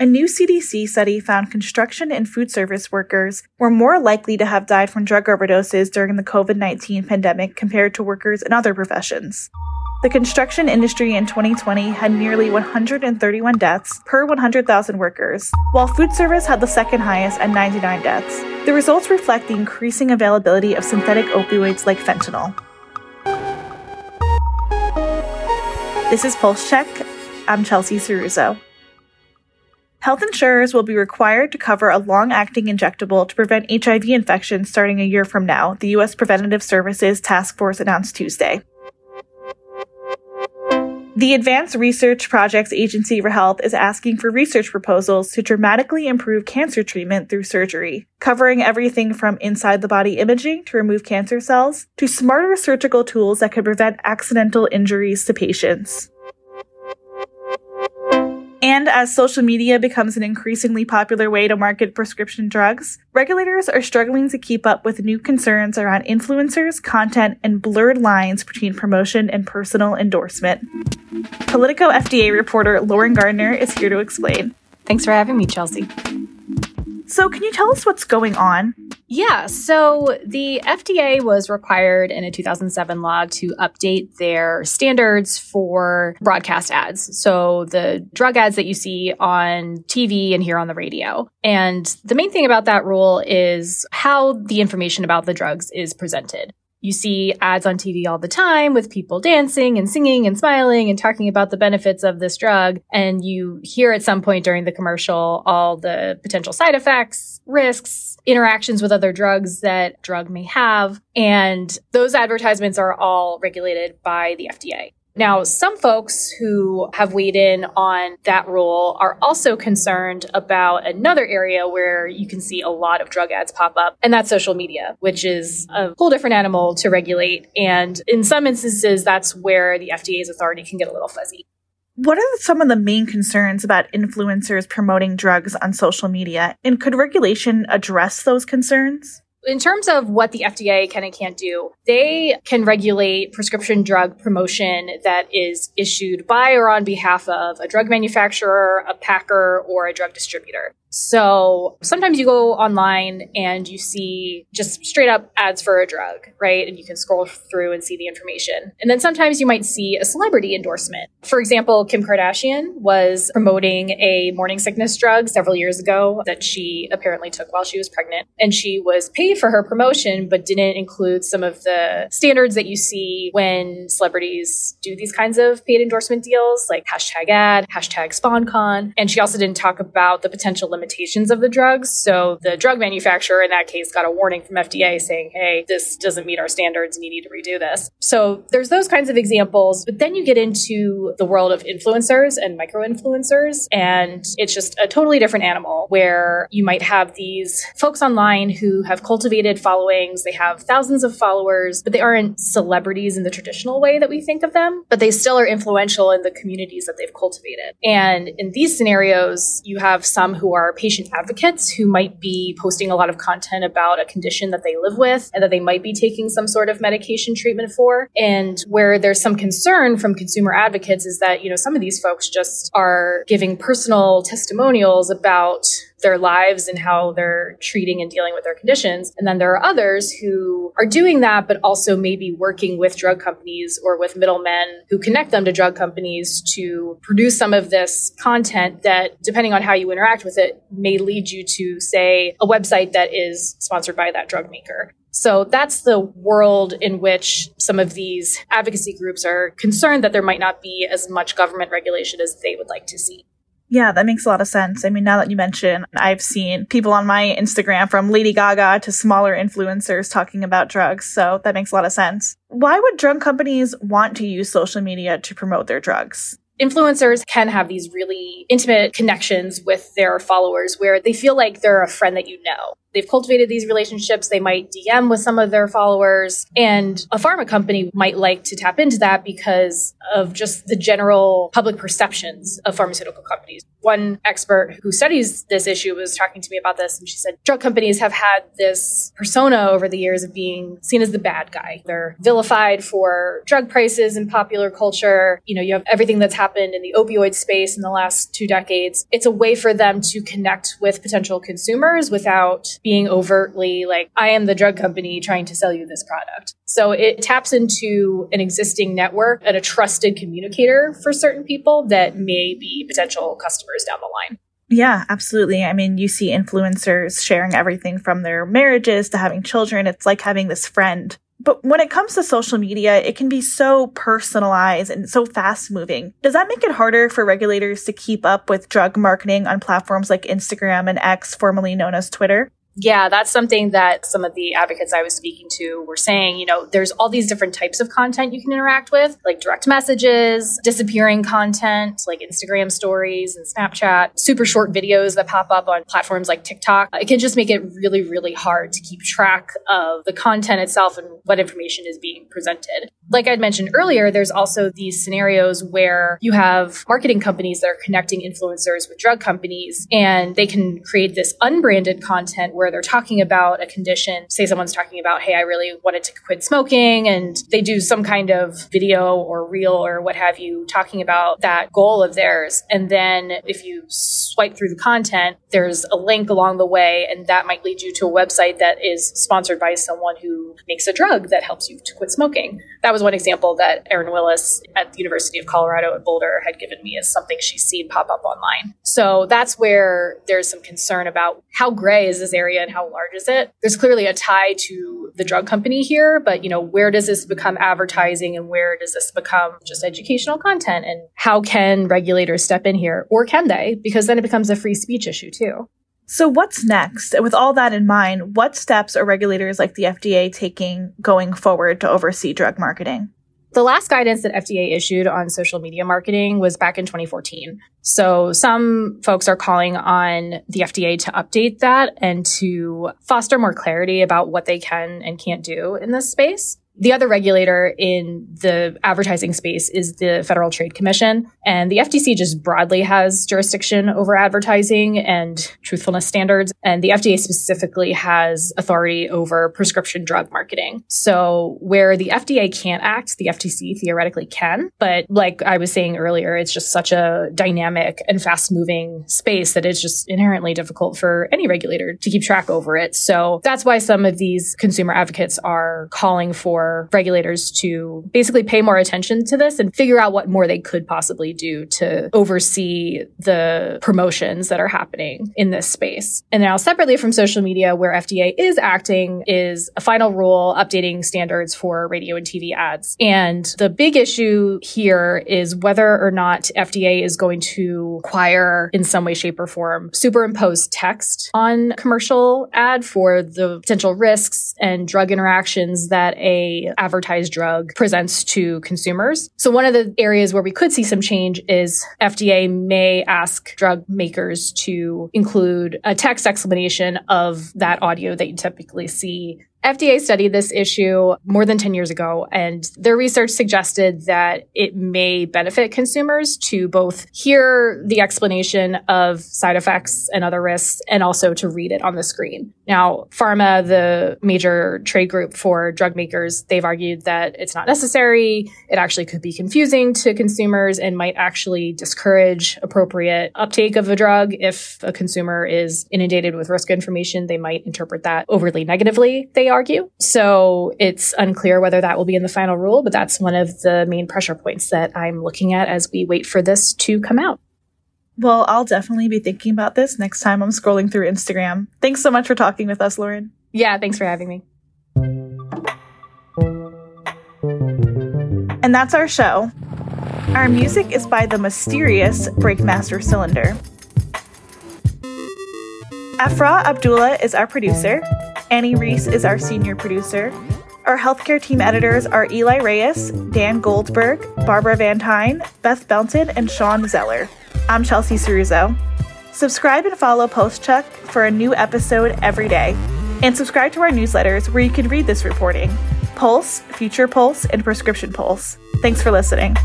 A new CDC study found construction and food service workers were more likely to have died from drug overdoses during the COVID 19 pandemic compared to workers in other professions. The construction industry in 2020 had nearly 131 deaths per 100,000 workers, while food service had the second highest at 99 deaths. The results reflect the increasing availability of synthetic opioids like fentanyl. This is Pulse Check. I'm Chelsea Cirruzzo. Health insurers will be required to cover a long acting injectable to prevent HIV infection starting a year from now, the U.S. Preventative Services Task Force announced Tuesday. The Advanced Research Projects Agency for Health is asking for research proposals to dramatically improve cancer treatment through surgery, covering everything from inside the body imaging to remove cancer cells to smarter surgical tools that could prevent accidental injuries to patients. And as social media becomes an increasingly popular way to market prescription drugs, regulators are struggling to keep up with new concerns around influencers, content, and blurred lines between promotion and personal endorsement. Politico FDA reporter Lauren Gardner is here to explain. Thanks for having me, Chelsea. So, can you tell us what's going on? Yeah, so the FDA was required in a 2007 law to update their standards for broadcast ads. So the drug ads that you see on TV and here on the radio. And the main thing about that rule is how the information about the drugs is presented. You see ads on TV all the time with people dancing and singing and smiling and talking about the benefits of this drug. And you hear at some point during the commercial all the potential side effects, risks, interactions with other drugs that drug may have. And those advertisements are all regulated by the FDA. Now, some folks who have weighed in on that rule are also concerned about another area where you can see a lot of drug ads pop up, and that's social media, which is a whole different animal to regulate. And in some instances, that's where the FDA's authority can get a little fuzzy. What are some of the main concerns about influencers promoting drugs on social media? And could regulation address those concerns? In terms of what the FDA can and can't do, they can regulate prescription drug promotion that is issued by or on behalf of a drug manufacturer, a packer, or a drug distributor. So sometimes you go online and you see just straight up ads for a drug, right? And you can scroll through and see the information. And then sometimes you might see a celebrity endorsement. For example, Kim Kardashian was promoting a morning sickness drug several years ago that she apparently took while she was pregnant. And she was paid for her promotion, but didn't include some of the standards that you see when celebrities do these kinds of paid endorsement deals, like hashtag ad, hashtag SponCon. And she also didn't talk about the potential limitations of the drugs. So the drug manufacturer in that case got a warning from FDA saying, hey, this doesn't meet our standards and you need to redo this. So there's those kinds of examples. But then you get into the world of influencers and micro influencers, and it's just a totally different animal where you might have these folks online who have cultivated followings, they have thousands of followers, but they aren't celebrities in the traditional way that we think of them, but they still are influential in the communities that they've cultivated. And in these scenarios, you have some who are are patient advocates who might be posting a lot of content about a condition that they live with and that they might be taking some sort of medication treatment for. And where there's some concern from consumer advocates is that, you know, some of these folks just are giving personal testimonials about their lives and how they're treating and dealing with their conditions. And then there are others who are doing that, but also maybe working with drug companies or with middlemen who connect them to drug companies to produce some of this content that, depending on how you interact with it, may lead you to, say, a website that is sponsored by that drug maker. So that's the world in which some of these advocacy groups are concerned that there might not be as much government regulation as they would like to see. Yeah, that makes a lot of sense. I mean, now that you mention, I've seen people on my Instagram from Lady Gaga to smaller influencers talking about drugs. So that makes a lot of sense. Why would drug companies want to use social media to promote their drugs? influencers can have these really intimate connections with their followers where they feel like they're a friend that you know. They've cultivated these relationships. They might DM with some of their followers. And a pharma company might like to tap into that because of just the general public perceptions of pharmaceutical companies. One expert who studies this issue was talking to me about this, and she said drug companies have had this persona over the years of being seen as the bad guy. They're vilified for drug prices in popular culture. You know, you have everything that's happened in the opioid space in the last two decades. It's a way for them to connect with potential consumers without being overtly like, I am the drug company trying to sell you this product. So it taps into an existing network and a trusted communicator for certain people that may be potential customers down the line. Yeah, absolutely. I mean, you see influencers sharing everything from their marriages to having children. It's like having this friend. But when it comes to social media, it can be so personalized and so fast moving. Does that make it harder for regulators to keep up with drug marketing on platforms like Instagram and X, formerly known as Twitter? Yeah, that's something that some of the advocates I was speaking to were saying. You know, there's all these different types of content you can interact with, like direct messages, disappearing content, like Instagram stories and Snapchat, super short videos that pop up on platforms like TikTok. It can just make it really, really hard to keep track of the content itself and what information is being presented. Like I'd mentioned earlier, there's also these scenarios where you have marketing companies that are connecting influencers with drug companies and they can create this unbranded content where they're talking about a condition. Say someone's talking about, hey, I really wanted to quit smoking, and they do some kind of video or reel or what have you talking about that goal of theirs. And then if you swipe through the content, there's a link along the way, and that might lead you to a website that is sponsored by someone who makes a drug that helps you to quit smoking. That was one example that Erin Willis at the University of Colorado at Boulder had given me as something she's seen pop up online. So that's where there's some concern about how gray is this area and how large is it? There's clearly a tie to the drug company here, but you know, where does this become advertising and where does this become just educational content? And how can regulators step in here? Or can they? Because then it becomes a free speech issue too. So what's next? With all that in mind, what steps are regulators like the FDA taking going forward to oversee drug marketing? The last guidance that FDA issued on social media marketing was back in 2014. So some folks are calling on the FDA to update that and to foster more clarity about what they can and can't do in this space. The other regulator in the advertising space is the Federal Trade Commission. And the FTC just broadly has jurisdiction over advertising and truthfulness standards. And the FDA specifically has authority over prescription drug marketing. So where the FDA can't act, the FTC theoretically can. But like I was saying earlier, it's just such a dynamic and fast moving space that it's just inherently difficult for any regulator to keep track over it. So that's why some of these consumer advocates are calling for regulators to basically pay more attention to this and figure out what more they could possibly do to oversee the promotions that are happening in this space. And now separately from social media, where FDA is acting is a final rule updating standards for radio and TV ads. And the big issue here is whether or not FDA is going to require in some way, shape or form superimpose text on commercial ad for the potential risks and drug interactions that a advertised drug presents to consumers. So one of the areas where we could see some change is FDA may ask drug makers to include a text explanation of that audio that you typically see FDA studied this issue more than 10 years ago, and their research suggested that it may benefit consumers to both hear the explanation of side effects and other risks and also to read it on the screen. Now, PhRMA, the major trade group for drug makers, they've argued that it's not necessary. It actually could be confusing to consumers and might actually discourage appropriate uptake of a drug. If a consumer is inundated with risk information, they might interpret that overly negatively. They argue. So it's unclear whether that will be in the final rule, but that's one of the main pressure points that I'm looking at as we wait for this to come out. Well, I'll definitely be thinking about this next time I'm scrolling through Instagram. Thanks so much for talking with us, Lauren. Yeah, thanks for having me. And that's our show. Our music is by the mysterious Breakmaster Cylinder. Afra Abdullah is our producer. Annie Reese is our senior producer. Our healthcare team editors are Eli Reyes, Dan Goldberg, Barbara Van Beth Belton, and Sean Zeller. I'm Chelsea Cirruzzo. Subscribe and follow Pulse Check for a new episode every day. And subscribe to our newsletters where you can read this reporting Pulse, Future Pulse, and Prescription Pulse. Thanks for listening.